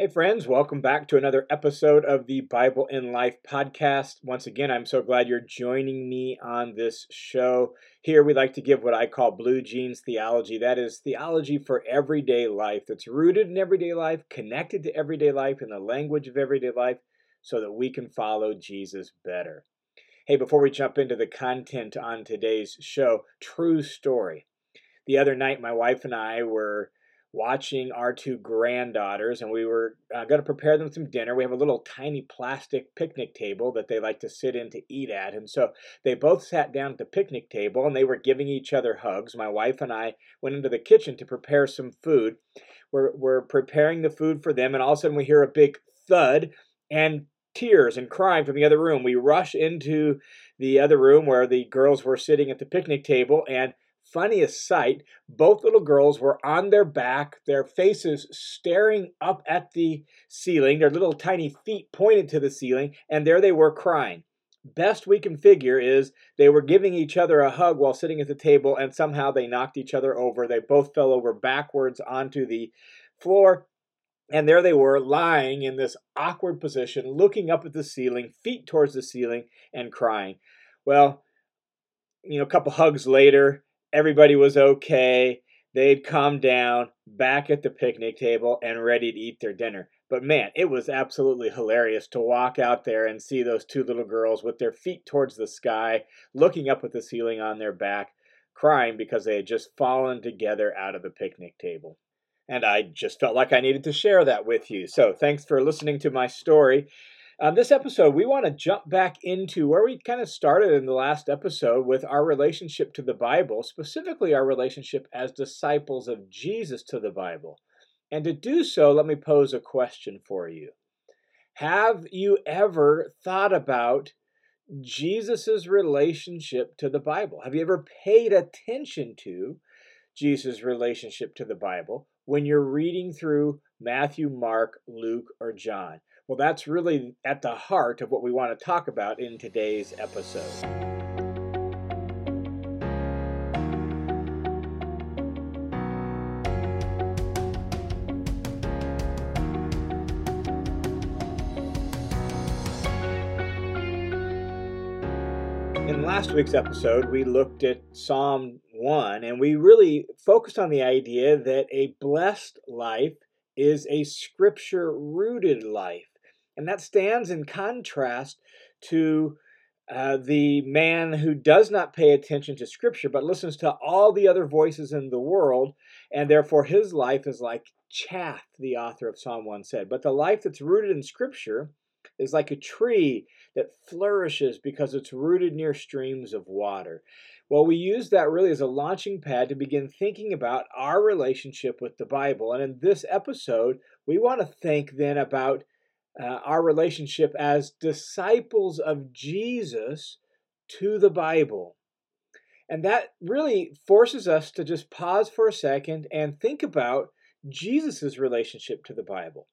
Hey, friends, welcome back to another episode of the Bible and Life podcast. Once again, I'm so glad you're joining me on this show. Here, we like to give what I call blue jeans theology. That is theology for everyday life that's rooted in everyday life, connected to everyday life, in the language of everyday life, so that we can follow Jesus better. Hey, before we jump into the content on today's show, true story. The other night, my wife and I were watching our two granddaughters, and we were uh, going to prepare them some dinner. We have a little tiny plastic picnic table that they like to sit in to eat at. And so they both sat down at the picnic table and they were giving each other hugs. My wife and I went into the kitchen to prepare some food. We're, we're preparing the food for them, and all of a sudden we hear a big thud and tears and crying from the other room. We rush into the other room where the girls were sitting at the picnic table, and funniest sight both little girls were on their back, their faces staring up at the ceiling, their little tiny feet pointed to the ceiling, and there they were crying. Best we can figure is they were giving each other a hug while sitting at the table, and somehow they knocked each other over. They both fell over backwards onto the floor. And there they were, lying in this awkward position, looking up at the ceiling, feet towards the ceiling, and crying. Well, you know, a couple hugs later, everybody was okay. They'd calmed down back at the picnic table and ready to eat their dinner. But man, it was absolutely hilarious to walk out there and see those two little girls with their feet towards the sky, looking up at the ceiling on their back, crying because they had just fallen together out of the picnic table. And I just felt like I needed to share that with you. So thanks for listening to my story. On this episode, we want to jump back into where we kind of started in the last episode with our relationship to the Bible, specifically our relationship as disciples of Jesus to the Bible. And to do so, let me pose a question for you. Have you ever thought about Jesus' relationship to the Bible? Have you ever paid attention to Jesus' relationship to the Bible when you're reading through Matthew, Mark, Luke, or John? Well, that's really at the heart of what we want to talk about in today's episode. In last week's episode, we looked at Psalm 1 and we really focused on the idea that a blessed life is a scripture rooted life. And that stands in contrast to uh, the man who does not pay attention to Scripture but listens to all the other voices in the world, and therefore his life is like chaff, the author of Psalm 1 said. But the life that's rooted in Scripture is like a tree that flourishes because it's rooted near streams of water. Well, we use that really as a launching pad to begin thinking about our relationship with the Bible. And in this episode, we want to think then about uh, our relationship as disciples of Jesus to the Bible. And that really forces us to just pause for a second and think about Jesus' relationship to the Bible.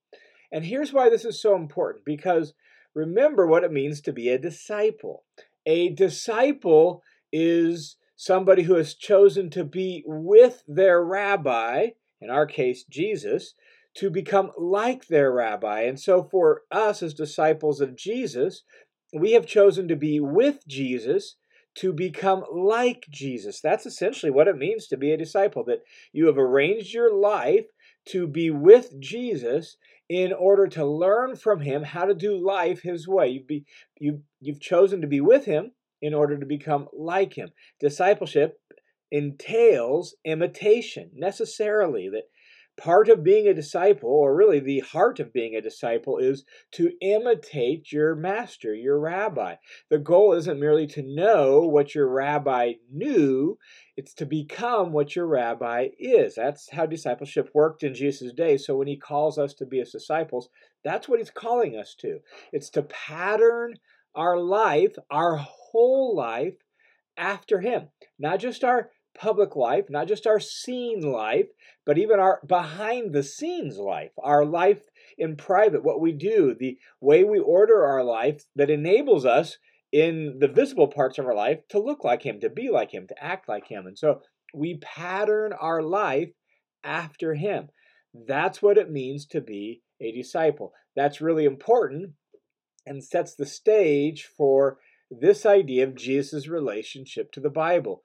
And here's why this is so important because remember what it means to be a disciple. A disciple is somebody who has chosen to be with their rabbi, in our case, Jesus, to become like their rabbi. And so, for us as disciples of Jesus, we have chosen to be with Jesus to become like Jesus. That's essentially what it means to be a disciple, that you have arranged your life to be with Jesus in order to learn from him how to do life his way. You've, be, you, you've chosen to be with him in order to become like him. Discipleship entails imitation necessarily, that part of being a disciple, or really the heart of being a disciple, is to imitate your master, your rabbi. The goal isn't merely to know what your rabbi knew, it's to become what your rabbi is. That's how discipleship worked in Jesus' day. So when he calls us to be his disciples, that's what he's calling us to. It's to pattern our life, our whole life, after him. Not just our public life, not just our scene life, but even our behind the scenes life, our life in private, what we do, the way we order our life that enables us in the visible parts of our life to look like Him, to be like Him, to act like Him. And so we pattern our life after Him. That's what it means to be a disciple. That's really important and sets the stage for this idea of Jesus' relationship to the Bible.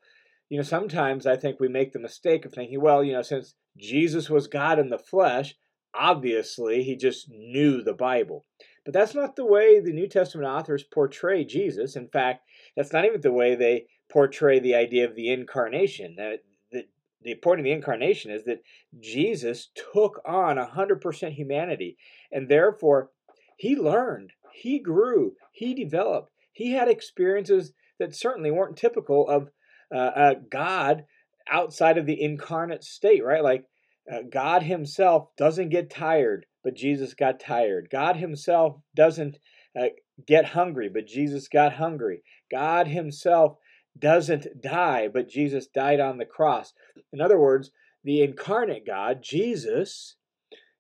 You know, sometimes I think we make the mistake of thinking, well, you know, since Jesus was God in the flesh, obviously he just knew the Bible. But that's not the way the New Testament authors portray Jesus. In fact, that's not even the way they portray the idea of the incarnation. The, the, the point of the incarnation is that Jesus took on 100% humanity, and therefore he learned, he grew, he developed, he had experiences that certainly weren't typical of uh, uh, God outside of the incarnate state, right? Like uh, God Himself doesn't get tired, but Jesus got tired. God Himself doesn't uh, get hungry, but Jesus got hungry. God Himself doesn't die, but Jesus died on the cross. In other words, the incarnate God, Jesus,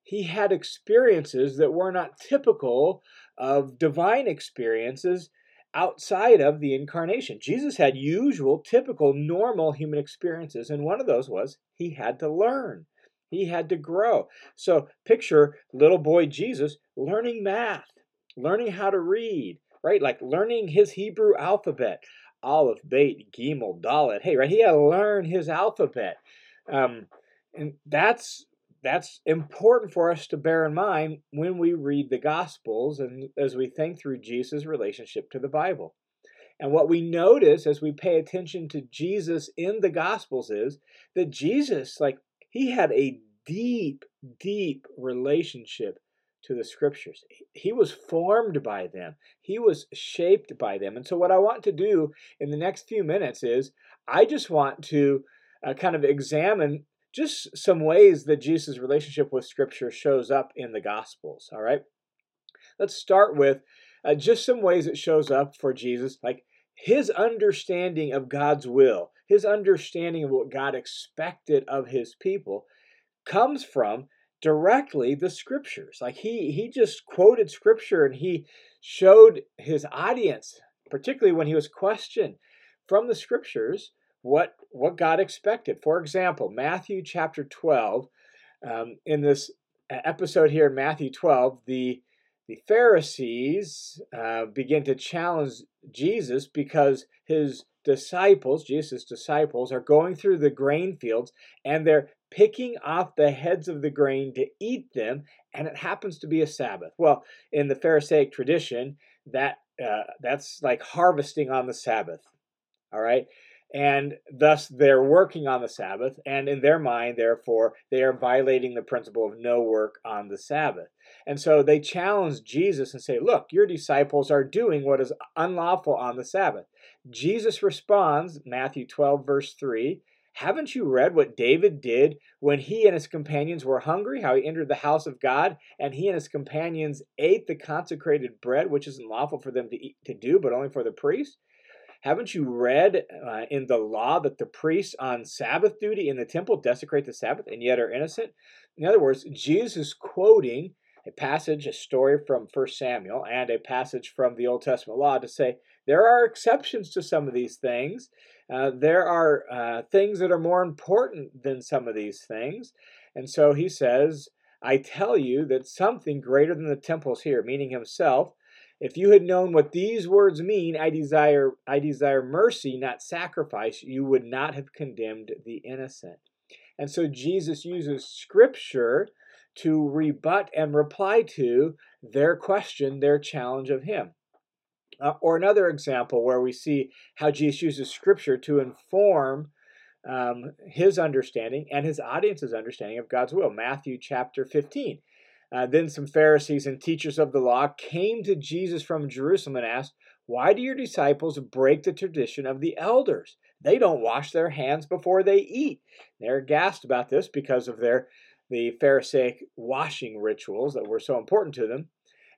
he had experiences that were not typical of divine experiences outside of the incarnation. Jesus had usual, typical, normal human experiences, and one of those was he had to learn. He had to grow. So picture little boy Jesus learning math, learning how to read, right? Like learning his Hebrew alphabet. Aleph, Bet, Gimel, Dalet. Hey, right? He had to learn his alphabet. Um, and that's that's important for us to bear in mind when we read the Gospels and as we think through Jesus' relationship to the Bible. And what we notice as we pay attention to Jesus in the Gospels is that Jesus, like, he had a deep, deep relationship to the scriptures. He was formed by them, he was shaped by them. And so, what I want to do in the next few minutes is I just want to uh, kind of examine just some ways that Jesus' relationship with Scripture shows up in the Gospels. All right. Let's start with uh, just some ways it shows up for Jesus, like his understanding of God's will, his understanding of what God expected of his people comes from directly the scriptures. Like he he just quoted scripture and he showed his audience, particularly when he was questioned from the scriptures, what what God expected. For example, Matthew chapter 12, um, in this episode here in Matthew 12, the the Pharisees uh, begin to challenge Jesus because his disciples, Jesus' disciples, are going through the grain fields and they're picking off the heads of the grain to eat them, and it happens to be a Sabbath. Well, in the Pharisaic tradition, that uh, that's like harvesting on the Sabbath. All right, and thus they're working on the Sabbath, and in their mind, therefore, they are violating the principle of no work on the Sabbath. And so they challenge Jesus and say, Look, your disciples are doing what is unlawful on the Sabbath. Jesus responds, Matthew 12, verse 3 Haven't you read what David did when he and his companions were hungry? How he entered the house of God, and he and his companions ate the consecrated bread, which isn't lawful for them to, eat, to do, but only for the priest? Haven't you read uh, in the law that the priests on Sabbath duty in the temple desecrate the Sabbath and yet are innocent? In other words, Jesus is quoting a passage, a story from 1 Samuel, and a passage from the Old Testament law to say there are exceptions to some of these things. Uh, there are uh, things that are more important than some of these things. And so he says, I tell you that something greater than the temples here, meaning himself, if you had known what these words mean, I desire I desire mercy, not sacrifice, you would not have condemned the innocent. And so Jesus uses scripture to rebut and reply to their question, their challenge of him. Uh, or another example where we see how Jesus uses scripture to inform um, his understanding and his audience's understanding of God's will. Matthew chapter 15. Uh, then some Pharisees and teachers of the law came to Jesus from Jerusalem and asked, Why do your disciples break the tradition of the elders? They don't wash their hands before they eat. They're aghast about this because of their the Pharisaic washing rituals that were so important to them.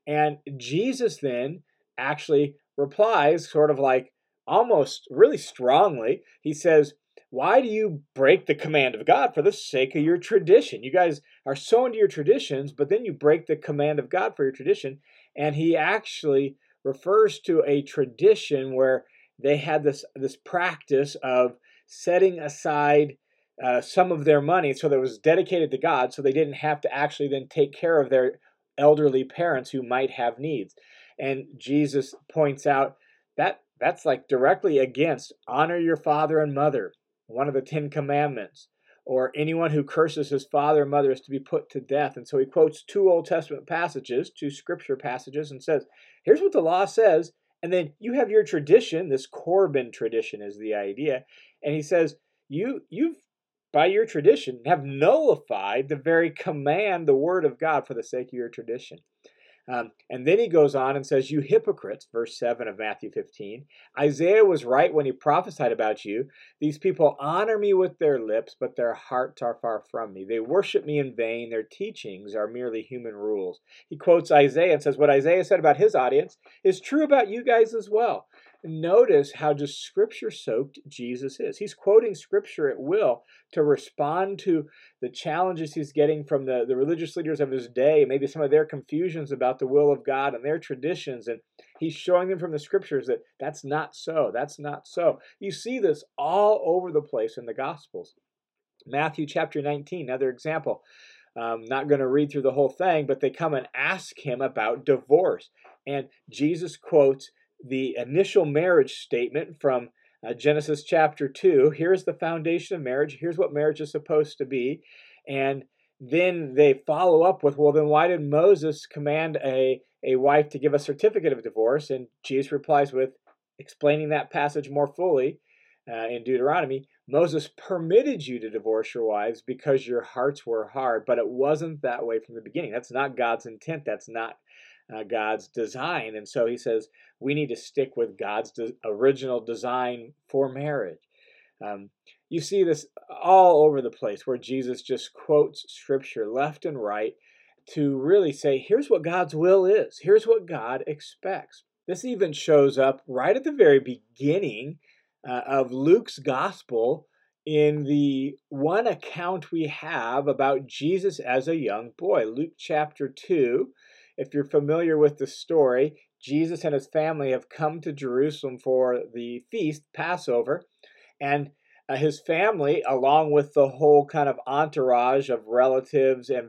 And Jesus then actually replies, sort of like almost really strongly. He says, why do you break the command of God for the sake of your tradition? You guys are so into your traditions, but then you break the command of God for your tradition. And he actually refers to a tradition where they had this, this practice of setting aside uh, some of their money so that it was dedicated to God so they didn't have to actually then take care of their elderly parents who might have needs. And Jesus points out that that's like directly against honor your father and mother, one of the Ten Commandments, or anyone who curses his father and mother is to be put to death. And so he quotes two Old Testament passages, two scripture passages, and says, here's what the law says. And then you have your tradition, this Corban tradition is the idea. And he says, you, you've by your tradition, have nullified the very command, the word of God, for the sake of your tradition. Um, and then he goes on and says, You hypocrites, verse 7 of Matthew 15. Isaiah was right when he prophesied about you. These people honor me with their lips, but their hearts are far from me. They worship me in vain. Their teachings are merely human rules. He quotes Isaiah and says, What Isaiah said about his audience is true about you guys as well notice how just scripture soaked Jesus is. He's quoting scripture at will to respond to the challenges he's getting from the, the religious leaders of his day, maybe some of their confusions about the will of God and their traditions. And he's showing them from the scriptures that that's not so. That's not so. You see this all over the place in the Gospels. Matthew chapter 19, another example. I'm not going to read through the whole thing, but they come and ask him about divorce. And Jesus quotes the initial marriage statement from uh, Genesis chapter 2. Here's the foundation of marriage. Here's what marriage is supposed to be. And then they follow up with, well, then why did Moses command a, a wife to give a certificate of divorce? And Jesus replies with explaining that passage more fully uh, in Deuteronomy. Moses permitted you to divorce your wives because your hearts were hard, but it wasn't that way from the beginning. That's not God's intent. That's not uh, God's design. And so he says we need to stick with God's de- original design for marriage. Um, you see this all over the place where Jesus just quotes scripture left and right to really say, here's what God's will is, here's what God expects. This even shows up right at the very beginning uh, of Luke's gospel in the one account we have about Jesus as a young boy. Luke chapter 2, if you're familiar with the story, Jesus and his family have come to Jerusalem for the feast, Passover, and uh, his family, along with the whole kind of entourage of relatives and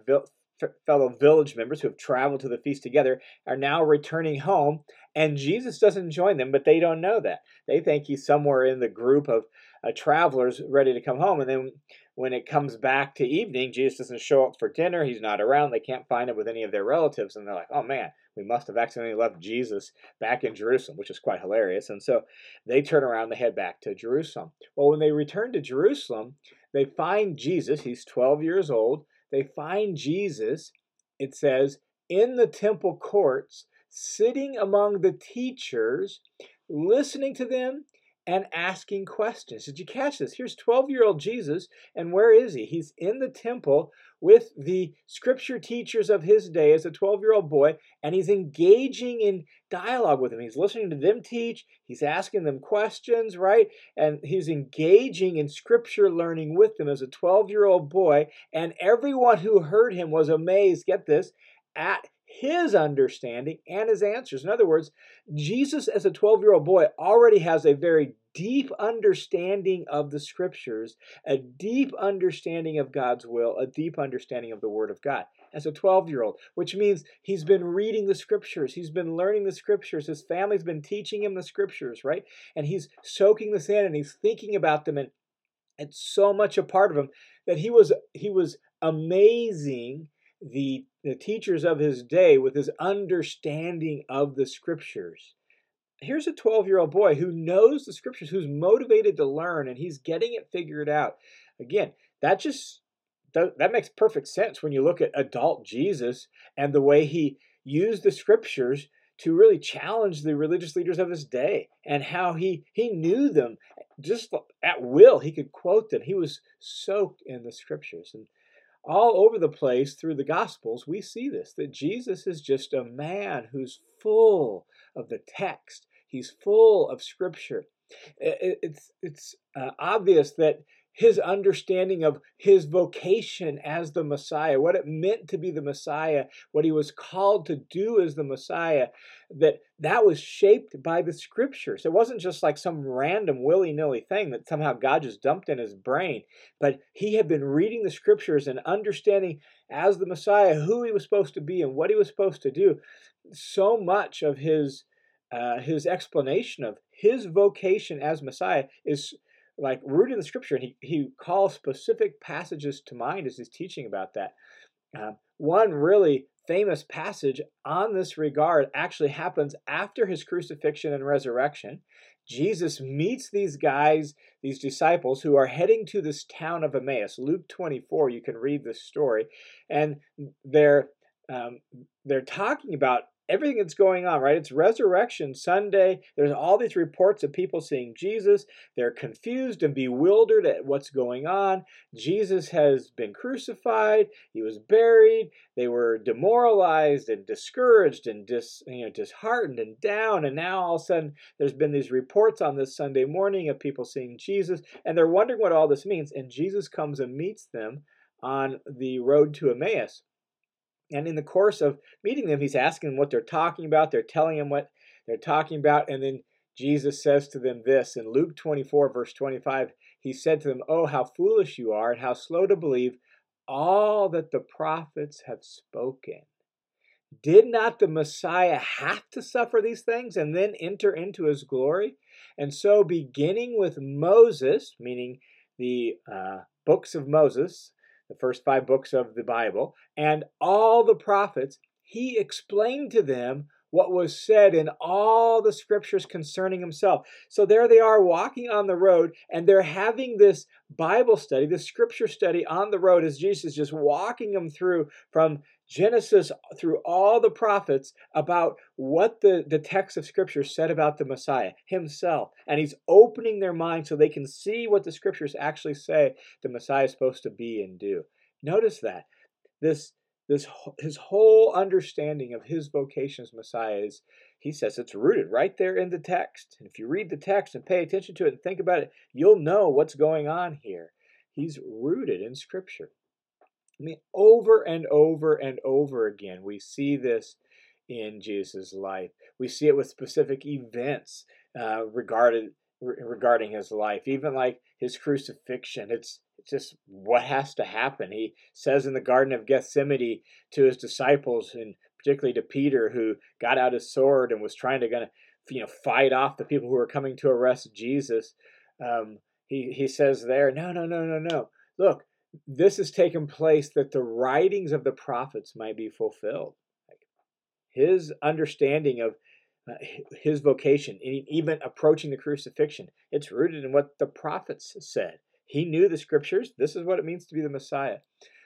fellow village members who have traveled to the feast together, are now returning home. And Jesus doesn't join them, but they don't know that. They think he's somewhere in the group of uh, travelers ready to come home. And then when it comes back to evening, Jesus doesn't show up for dinner. He's not around. They can't find him with any of their relatives. And they're like, oh man, we must have accidentally left Jesus back in Jerusalem, which is quite hilarious. And so they turn around, they head back to Jerusalem. Well, when they return to Jerusalem, they find Jesus. He's 12 years old. They find Jesus, it says, in the temple courts, sitting among the teachers, listening to them and asking questions. Did you catch this? Here's 12 year old Jesus, and where is he? He's in the temple with the scripture teachers of his day as a 12 year old boy, and he's engaging in dialogue with them. He's listening to them teach, he's asking them questions, right? And he's engaging in scripture learning with them as a 12 year old boy, and everyone who heard him was amazed, get this, at his understanding and his answers. In other words, Jesus, as a 12 year old boy, already has a very deep understanding of the scriptures, a deep understanding of God's will, a deep understanding of the Word of God as a 12 year old, which means he's been reading the scriptures, he's been learning the scriptures, his family's been teaching him the scriptures, right? And he's soaking this in and he's thinking about them and it's so much a part of him that he was he was amazing the, the teachers of his day with his understanding of the scriptures. Here's a 12 year old boy who knows the scriptures, who's motivated to learn, and he's getting it figured out. Again, that just that makes perfect sense when you look at adult Jesus and the way he used the scriptures to really challenge the religious leaders of his day and how he he knew them just at will he could quote them he was soaked in the scriptures and all over the place through the Gospels, we see this that Jesus is just a man who's full of the text, he's full of Scripture. It's, it's uh, obvious that his understanding of his vocation as the Messiah, what it meant to be the Messiah, what he was called to do as the Messiah, that that was shaped by the scriptures. It wasn't just like some random willy-nilly thing that somehow God just dumped in his brain, but he had been reading the scriptures and understanding as the Messiah who he was supposed to be and what he was supposed to do. So much of his uh, his explanation of his vocation as Messiah is like rooted in scripture, and he, he calls specific passages to mind as he's teaching about that. Uh, one really famous passage on this regard actually happens after his crucifixion and resurrection. Jesus meets these guys, these disciples who are heading to this town of Emmaus. Luke 24, you can read this story, and they're um, they're talking about everything that's going on, right? It's Resurrection Sunday. There's all these reports of people seeing Jesus. They're confused and bewildered at what's going on. Jesus has been crucified. He was buried. They were demoralized and discouraged and dis, you know, disheartened and down. And now all of a sudden, there's been these reports on this Sunday morning of people seeing Jesus, and they're wondering what all this means. And Jesus comes and meets them on the road to Emmaus. And in the course of meeting them, he's asking them what they're talking about. They're telling him what they're talking about. And then Jesus says to them this in Luke 24, verse 25 He said to them, Oh, how foolish you are, and how slow to believe all that the prophets have spoken. Did not the Messiah have to suffer these things and then enter into his glory? And so, beginning with Moses, meaning the uh, books of Moses, the first five books of the Bible, and all the prophets, he explained to them what was said in all the scriptures concerning himself. So there they are walking on the road, and they're having this Bible study, this scripture study on the road as Jesus is just walking them through from Genesis through all the prophets about what the, the text of Scripture said about the Messiah himself. And he's opening their mind so they can see what the Scriptures actually say the Messiah is supposed to be and do. Notice that. This, this his whole understanding of his vocation as Messiah is, he says it's rooted right there in the text. And if you read the text and pay attention to it and think about it, you'll know what's going on here. He's rooted in Scripture. I mean, over and over and over again, we see this in Jesus' life. We see it with specific events uh, regarded regarding his life, even like his crucifixion. It's, it's just what has to happen. He says in the Garden of Gethsemane to his disciples, and particularly to Peter, who got out his sword and was trying to gonna, you know, fight off the people who were coming to arrest Jesus. Um, he he says there, no, no, no, no, no. Look, this has taken place that the writings of the prophets might be fulfilled. His understanding of uh, his vocation, even approaching the crucifixion, it's rooted in what the prophets said. He knew the scriptures. This is what it means to be the Messiah.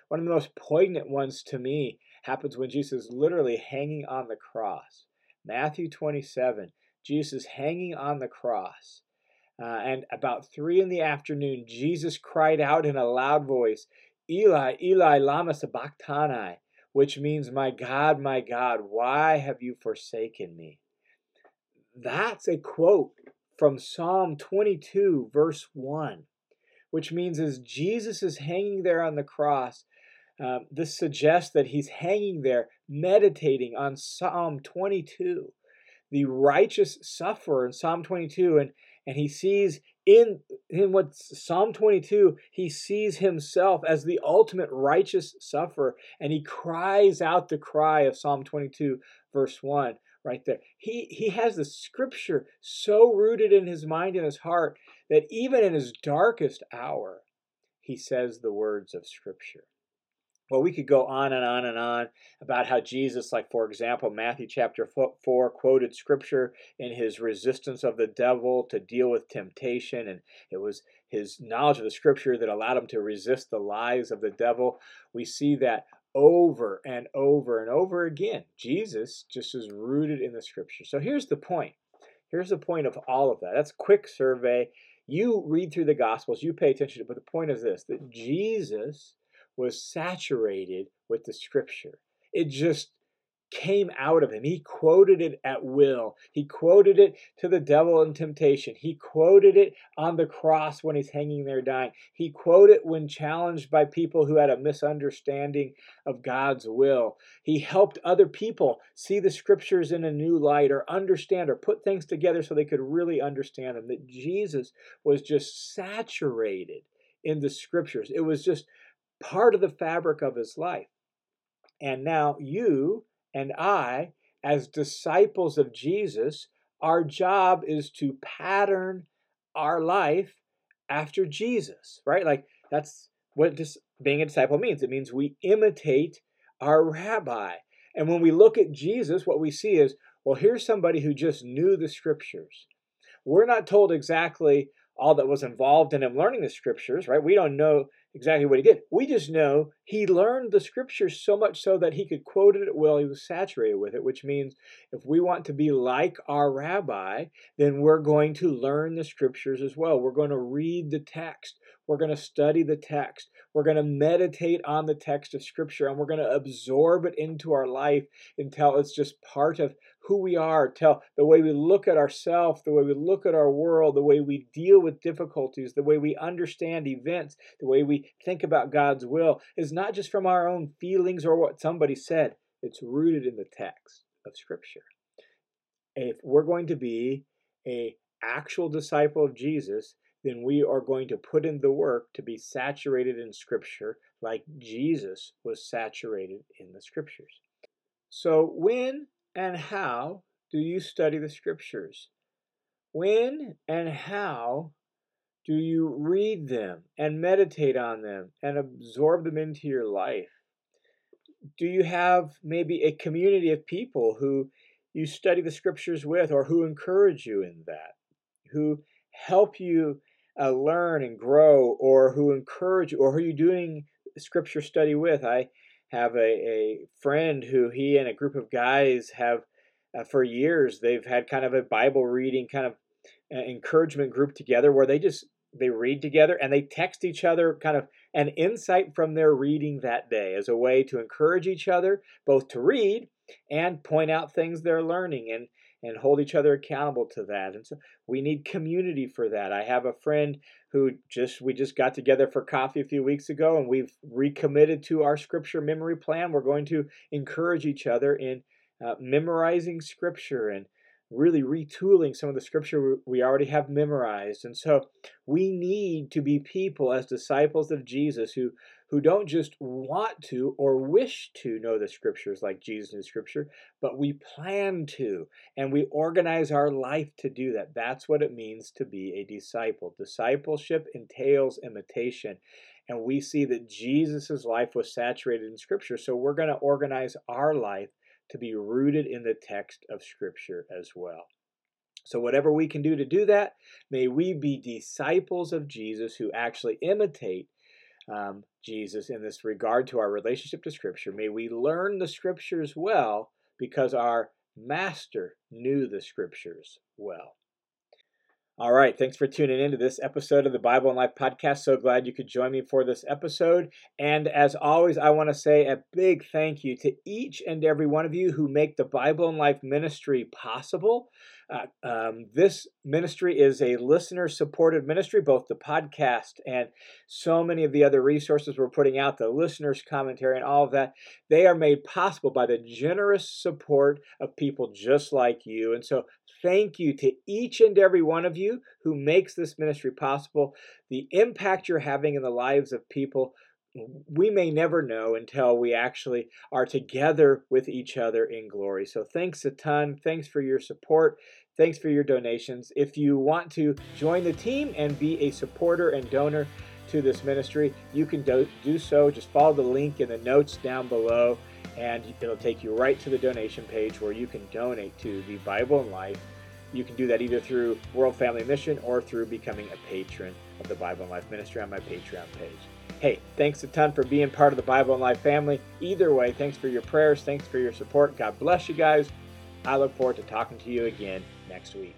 One of the most poignant ones to me happens when Jesus is literally hanging on the cross. Matthew 27, Jesus hanging on the cross. Uh, and about three in the afternoon, Jesus cried out in a loud voice, Eli, Eli, lama sabachthani, which means, My God, my God, why have you forsaken me? That's a quote from Psalm 22, verse 1, which means as Jesus is hanging there on the cross, uh, this suggests that he's hanging there meditating on Psalm 22, the righteous sufferer in Psalm 22. And and he sees in in what Psalm 22 he sees himself as the ultimate righteous sufferer and he cries out the cry of Psalm 22 verse 1 right there. He he has the scripture so rooted in his mind and his heart that even in his darkest hour he says the words of scripture well, we could go on and on and on about how Jesus, like for example, Matthew chapter 4 quoted scripture in his resistance of the devil to deal with temptation. And it was his knowledge of the scripture that allowed him to resist the lies of the devil. We see that over and over and over again. Jesus just is rooted in the scripture. So here's the point. Here's the point of all of that. That's quick survey. You read through the gospels, you pay attention to it, but the point is this that Jesus was saturated with the scripture. It just came out of him. He quoted it at will. He quoted it to the devil in temptation. He quoted it on the cross when he's hanging there dying. He quoted it when challenged by people who had a misunderstanding of God's will. He helped other people see the scriptures in a new light or understand or put things together so they could really understand them. That Jesus was just saturated in the scriptures. It was just part of the fabric of his life. And now you and I, as disciples of Jesus, our job is to pattern our life after Jesus, right? Like that's what dis- being a disciple means. It means we imitate our rabbi. And when we look at Jesus, what we see is, well, here's somebody who just knew the scriptures. We're not told exactly all that was involved in him learning the scriptures, right? We don't know exactly what he did. We just know he learned the scriptures so much so that he could quote it at will. He was saturated with it, which means if we want to be like our rabbi, then we're going to learn the scriptures as well. We're going to read the text. We're going to study the text. We're going to meditate on the text of scripture and we're going to absorb it into our life until it's just part of who we are, tell the way we look at ourselves, the way we look at our world, the way we deal with difficulties, the way we understand events, the way we think about God's will is not just from our own feelings or what somebody said. It's rooted in the text of Scripture. If we're going to be a actual disciple of Jesus, then we are going to put in the work to be saturated in Scripture like Jesus was saturated in the Scriptures. So when and how do you study the scriptures? When and how do you read them and meditate on them and absorb them into your life? Do you have maybe a community of people who you study the scriptures with or who encourage you in that, who help you uh, learn and grow, or who encourage you, or who you're you doing scripture study with? I have a, a friend who he and a group of guys have uh, for years they've had kind of a bible reading kind of uh, encouragement group together where they just they read together and they text each other kind of an insight from their reading that day as a way to encourage each other both to read and point out things they're learning and and hold each other accountable to that. And so we need community for that. I have a friend who just we just got together for coffee a few weeks ago and we've recommitted to our scripture memory plan. We're going to encourage each other in uh, memorizing scripture and really retooling some of the scripture we already have memorized. And so we need to be people as disciples of Jesus who who don't just want to or wish to know the scriptures like Jesus knew scripture, but we plan to and we organize our life to do that. That's what it means to be a disciple. Discipleship entails imitation. And we see that Jesus' life was saturated in scripture. So we're going to organize our life to be rooted in the text of scripture as well. So, whatever we can do to do that, may we be disciples of Jesus who actually imitate um, Jesus in this regard to our relationship to Scripture. May we learn the Scriptures well because our Master knew the Scriptures well. All right, thanks for tuning in to this episode of the Bible and Life podcast. So glad you could join me for this episode. And as always, I want to say a big thank you to each and every one of you who make the Bible and Life ministry possible. Uh, um, this ministry is a listener supported ministry, both the podcast and so many of the other resources we're putting out, the listeners' commentary, and all of that. They are made possible by the generous support of people just like you. And so thank you to each and every one of you who makes this ministry possible. The impact you're having in the lives of people we may never know until we actually are together with each other in glory. So thanks a ton. Thanks for your support. Thanks for your donations. If you want to join the team and be a supporter and donor to this ministry, you can do, do so. Just follow the link in the notes down below and it'll take you right to the donation page where you can donate to the Bible and Life you can do that either through World Family Mission or through becoming a patron of the Bible and Life Ministry on my Patreon page. Hey, thanks a ton for being part of the Bible and Life family. Either way, thanks for your prayers. Thanks for your support. God bless you guys. I look forward to talking to you again next week.